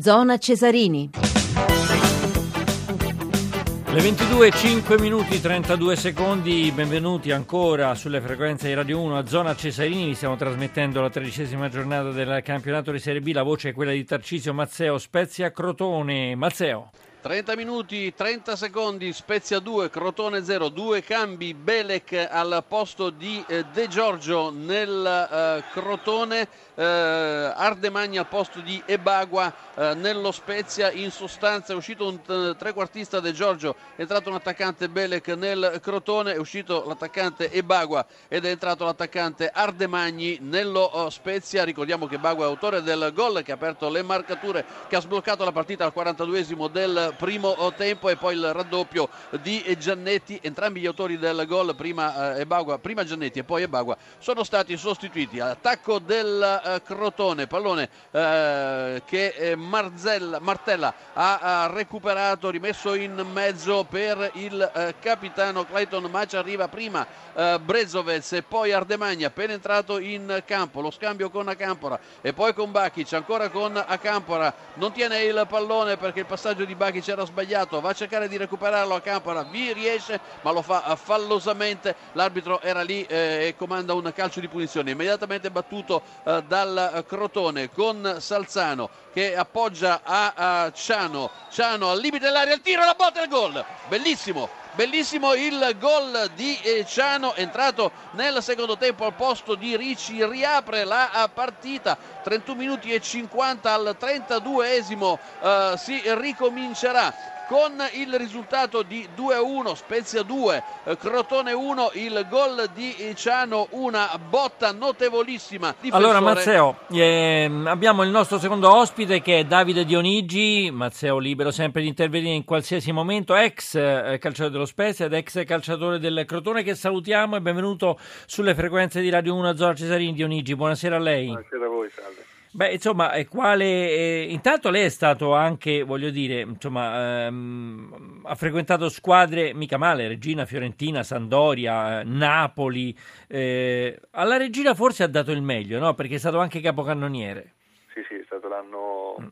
Zona Cesarini. Le 22, 5 minuti 32 secondi, benvenuti ancora sulle frequenze di Radio 1 a Zona Cesarini, stiamo trasmettendo la tredicesima giornata del campionato di Serie B, la voce è quella di Tarcisio Mazzeo, Spezia Crotone, Mazzeo. 30 minuti, 30 secondi, Spezia 2, Crotone 0, due cambi, Belec al posto di eh, De Giorgio nel eh, Crotone, eh, Ardemagna al posto di Ebagua eh, nello Spezia, in sostanza è uscito un trequartista De Giorgio, è entrato un attaccante Belec nel Crotone, è uscito l'attaccante Ebagua ed è entrato l'attaccante Ardemagni nello uh, Spezia, ricordiamo che Ebagua è autore del gol che ha aperto le marcature, che ha sbloccato la partita al 42esimo del primo tempo e poi il raddoppio di Giannetti, entrambi gli autori del gol, prima, eh, Ebagua, prima Giannetti e poi Ebagua, sono stati sostituiti. Attacco del eh, Crotone, pallone eh, che eh, Marzella, Martella ha, ha, recuperato, rimesso in mezzo per il eh, capitano Clayton Macia, arriva prima eh, Brezovez e poi Ardemagna, penetrato in campo, lo scambio con Acampora e poi con Bakic, ancora con Acampora, non tiene il pallone perché il passaggio di Bakic era sbagliato, va a cercare di recuperarlo a Campora, vi riesce ma lo fa fallosamente, l'arbitro era lì eh, e comanda un calcio di punizione, immediatamente battuto eh, dal Crotone con Salzano che appoggia a, a Ciano, Ciano al limite dell'area, il tiro, la botta e il gol, bellissimo, Bellissimo il gol di Ciano, entrato nel secondo tempo al posto di Ricci, riapre la partita, 31 minuti e 50 al 32esimo uh, si ricomincerà con il risultato di 2-1, Spezia 2, Crotone 1, il gol di Ciano, una botta notevolissima. Difensore. Allora Mazzeo, eh, abbiamo il nostro secondo ospite che è Davide Dionigi, Mazzeo libero sempre di intervenire in qualsiasi momento, ex eh, calciatore dello Spezia ed ex calciatore del Crotone che salutiamo e benvenuto sulle frequenze di Radio 1 Zona Cesarini Dionigi, buonasera a lei. Buonasera a voi, salve. Beh, insomma, quale, eh, intanto lei è stato anche, voglio dire, insomma, ehm, ha frequentato squadre mica male, Regina, Fiorentina, Sandoria, Napoli. Eh, alla Regina forse ha dato il meglio, no? Perché è stato anche capocannoniere. Sì, sì, è stato l'anno mm.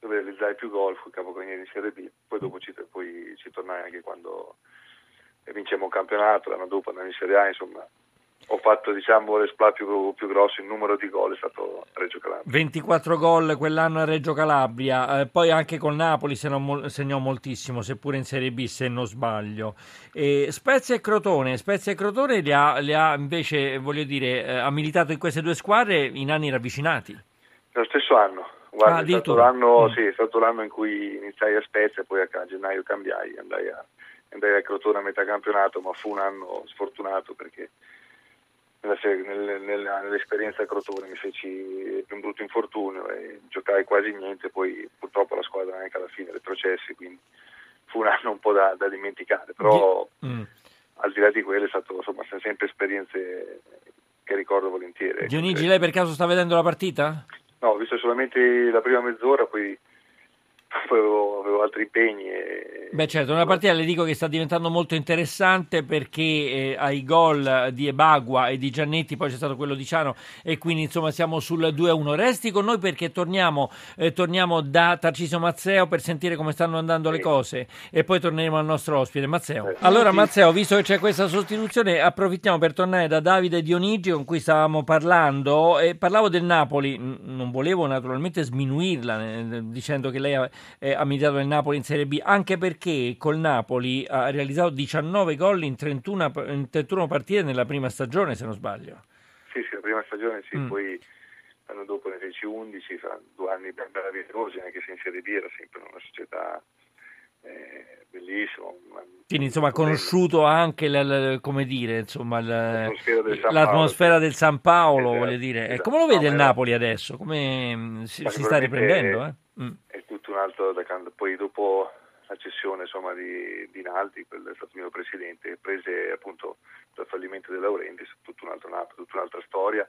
dove realizzai più gol, fu capocannoniere in Serie B, poi dopo ci, poi ci tornai anche quando vincemmo un campionato, l'anno dopo andai in Serie A, insomma ho fatto diciamo l'esploit più, più, grosso in numero di gol è stato a Reggio Calabria. 24 gol quell'anno a Reggio Calabria. Eh, poi anche col Napoli segnò, segnò, moltissimo seppure in Serie B se non sbaglio. E Spezia e Crotone. Spezia e Crotone li ha, li ha invece voglio dire eh, ha militato in queste due squadre in anni ravvicinati. Lo stesso anno. Guarda, ah, è, stato l'anno, mm. sì, è stato l'anno in cui iniziai a Spezia e poi a gennaio cambiai andai a, andai a Crotone a metà campionato ma fu un anno sfortunato perché nell'esperienza a Crotone mi feci un brutto infortunio e giocai quasi niente, poi purtroppo la squadra anche alla fine retrocessi, quindi fu un anno un po' da, da dimenticare, però mm. al di là di quello è stato insomma sempre esperienze che ricordo volentieri. Dionigi, lei per caso sta vedendo la partita? No, ho visto solamente la prima mezz'ora, poi avevo, avevo, altri impegni. E... Beh certo, una partita le dico che sta diventando molto interessante perché eh, ai gol di Ebagua e di Giannetti poi c'è stato quello di Ciano e quindi insomma siamo sul 2-1. Resti con noi perché torniamo, eh, torniamo da Tarcisio Mazzeo per sentire come stanno andando sì. le cose e poi torneremo al nostro ospite Mazzeo. Eh, allora sì. Mazzeo, visto che c'è questa sostituzione, approfittiamo per tornare da Davide Dionigi con cui stavamo parlando e parlavo del Napoli, non volevo naturalmente sminuirla eh, dicendo che lei eh, ha militato nel Napoli in Serie B, anche perché col Napoli ha realizzato 19 gol in 31, in 31 partite nella prima stagione, se non sbaglio. Sì, sì, la prima stagione sì, mm. poi l'anno dopo ne feci 11, fra due anni ben meravigliosi, anche se in Serie B era sempre una società eh, bellissimo. Quindi insomma ha conosciuto anche la, la, come dire, insomma, la, l'atmosfera, del San, l'atmosfera del San Paolo, esatto, voglio dire. Esatto. come lo vede no, il Napoli adesso? Come mm, si, si sta riprendendo? Eh? mm. È altro, poi dopo la cessione insomma, di, di Naldi, quello è stato il mio presidente, prese appunto dal fallimento di Laurenti, tutto un altro Napoli, tutta un'altra storia.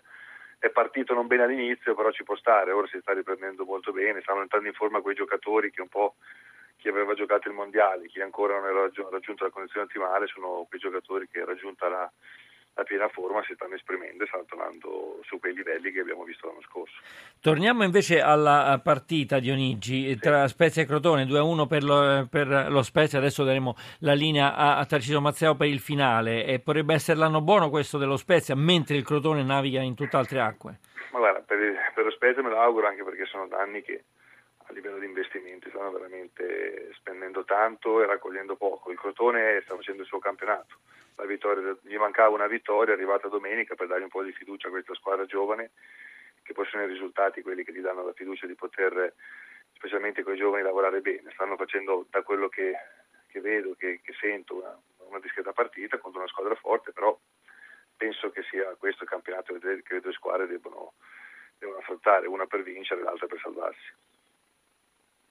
È partito non bene all'inizio, però ci può stare, ora si sta riprendendo molto bene, stanno entrando in forma quei giocatori che un po' chi aveva giocato il mondiale, chi ancora non aveva raggiunto la condizione ottimale, sono quei giocatori che raggiunta la, a piena forma si stanno esprimendo e stanno tornando su quei livelli che abbiamo visto l'anno scorso. Torniamo invece alla partita di Onigi sì. tra Spezia e Crotone, 2-1 per lo, per lo Spezia, adesso daremo la linea a, a Tarcisio Mazzeo per il finale e potrebbe essere l'anno buono questo dello Spezia, mentre il Crotone naviga in tutt'altre acque. Ma guarda, per, per lo Spezia me lo auguro anche perché sono anni che livello di investimenti stanno veramente spendendo tanto e raccogliendo poco. Il Crotone sta facendo il suo campionato vittoria, gli mancava una vittoria, è arrivata domenica per dargli un po' di fiducia a questa squadra giovane, che possono i risultati quelli che gli danno la fiducia di poter, specialmente con i giovani, lavorare bene. Stanno facendo, da quello che, che vedo, che, che sento, una, una, discreta partita contro una squadra forte, però penso che sia questo il campionato che le due squadre devono, devono affrontare, una per vincere e l'altra per salvarsi.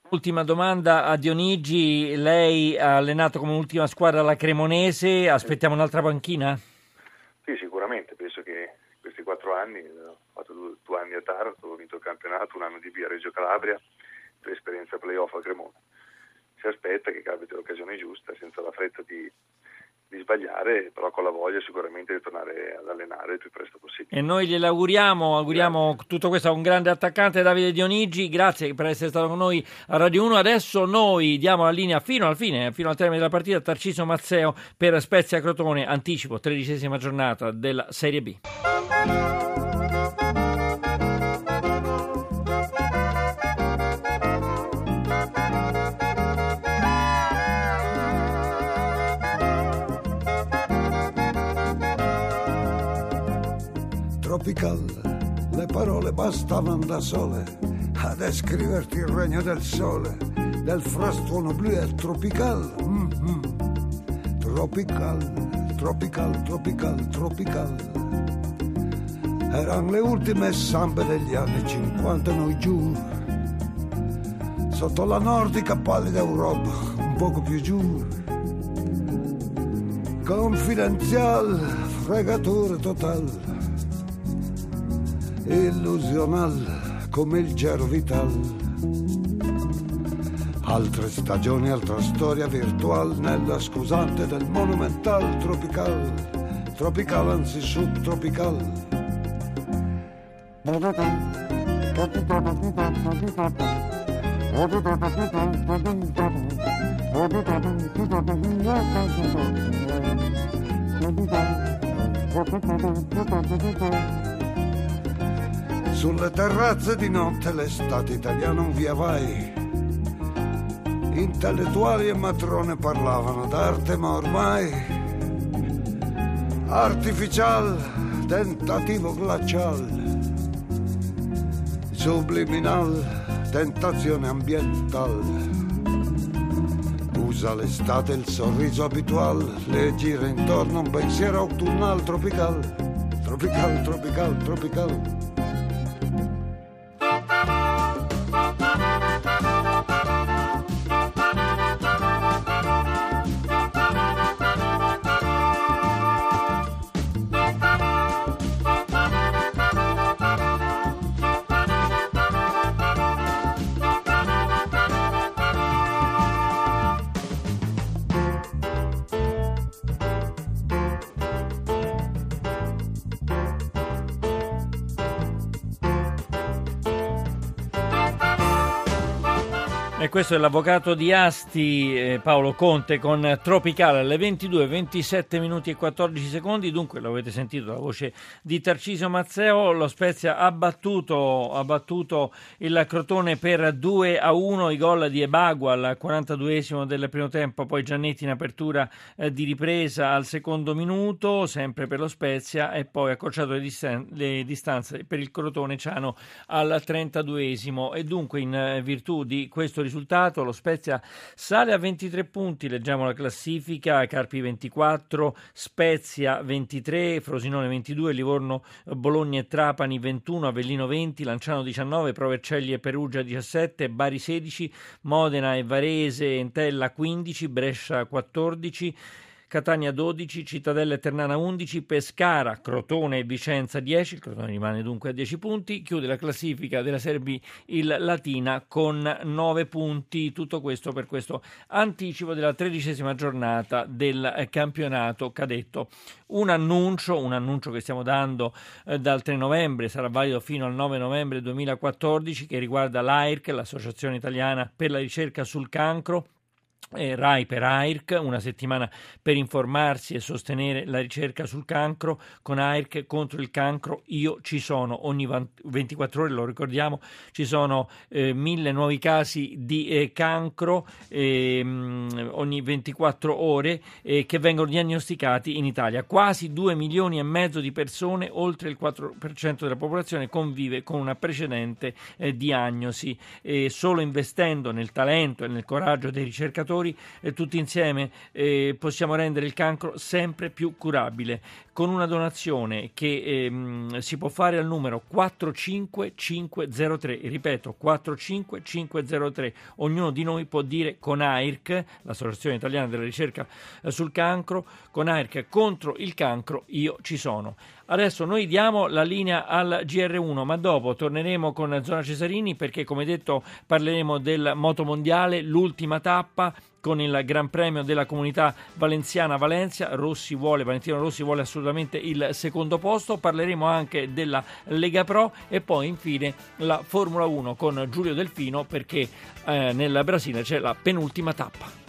Ultima domanda a Dionigi, lei ha allenato come ultima squadra la Cremonese, aspettiamo un'altra panchina? Sì, sicuramente, penso che questi quattro anni, ho fatto due, due anni a Taranto, ho vinto il campionato, un anno di B a Reggio Calabria, l'esperienza playoff a Cremona. Si aspetta che capiti l'occasione giusta, senza la fretta di di sbagliare, però con la voglia sicuramente di tornare ad allenare il più presto possibile. E noi glielo auguriamo, auguriamo tutto questo a un grande attaccante Davide Dionigi, grazie per essere stato con noi a Radio 1. Adesso noi diamo la linea fino al fine, fino al termine della partita Tarciso Mazzeo per Spezia Crotone, anticipo, tredicesima giornata della Serie B. tropical, le parole bastavano da sole a descriverti il regno del sole, del frastuono blu e tropical. Mm-hmm. Tropical, tropical, tropical, tropical. Erano le ultime sambe degli anni 50 noi giù, sotto la nordica pallida Europa, un poco più giù. Confidenzial, fregatore total illusional come il gero vital. Altre stagioni, altra storia virtual nella scusante del monumental tropical, tropical anzi subtropical. Thank sulle terrazze di notte l'estate italiana un via vai. Intellettuali e matrone parlavano d'arte, ma ormai artificial, tentativo glacial, subliminal, tentazione ambiental. Usa l'estate il sorriso abitual, le gira intorno un pensiero autunnal tropical, tropical, tropical, tropical. E questo è l'avvocato di Asti, eh, Paolo Conte, con Tropicale alle 22, 27 minuti e 14 secondi. Dunque, l'avete sentito la voce di Tarcisio Mazzeo. Lo Spezia ha battuto, ha battuto il Crotone per 2 a 1. I gol di Ebagua al 42esimo del primo tempo, poi Giannetti in apertura eh, di ripresa al secondo minuto, sempre per lo Spezia, e poi accorciato le, distan- le distanze per il Crotone Ciano al 32esimo. E dunque, in eh, virtù di questo risultato, lo Spezia sale a 23 punti, leggiamo la classifica, Carpi 24, Spezia 23, Frosinone 22, Livorno, Bologna e Trapani 21, Avellino 20, Lanciano 19, Provercelli e Perugia 17, Bari 16, Modena e Varese, Entella 15, Brescia 14, Catania 12, Cittadella e Ternana 11, Pescara, Crotone e Vicenza 10, il Crotone rimane dunque a 10 punti, chiude la classifica della Serie B il Latina con 9 punti, tutto questo per questo anticipo della tredicesima giornata del campionato cadetto. Un annuncio, un annuncio che stiamo dando eh, dal 3 novembre, sarà valido fino al 9 novembre 2014 che riguarda l'AIRC, l'Associazione Italiana per la ricerca sul cancro eh, RAI per AIRC, una settimana per informarsi e sostenere la ricerca sul cancro. Con AIRC contro il cancro io ci sono. Ogni 24 ore, lo ricordiamo, ci sono eh, mille nuovi casi di eh, cancro ehm, ogni 24 ore eh, che vengono diagnosticati in Italia. Quasi 2 milioni e mezzo di persone, oltre il 4% della popolazione, convive con una precedente eh, diagnosi. solo investendo nel talento e nel coraggio dei ricercatori ricercatori e tutti insieme eh, possiamo rendere il cancro sempre più curabile. Con una donazione che ehm, si può fare al numero 45503, ripeto 45503, ognuno di noi può dire con AIRC, l'Associazione Italiana della Ricerca eh, sul Cancro, con AIRC contro il cancro io ci sono. Adesso noi diamo la linea al GR1, ma dopo torneremo con Zona Cesarini perché come detto parleremo del moto mondiale, l'ultima tappa con il Gran Premio della Comunità Valenziana Valencia. Rossi vuole, Valentino Rossi vuole assolutamente il secondo posto. Parleremo anche della Lega Pro e poi infine la Formula 1 con Giulio Delfino perché eh, nel Brasile c'è la penultima tappa.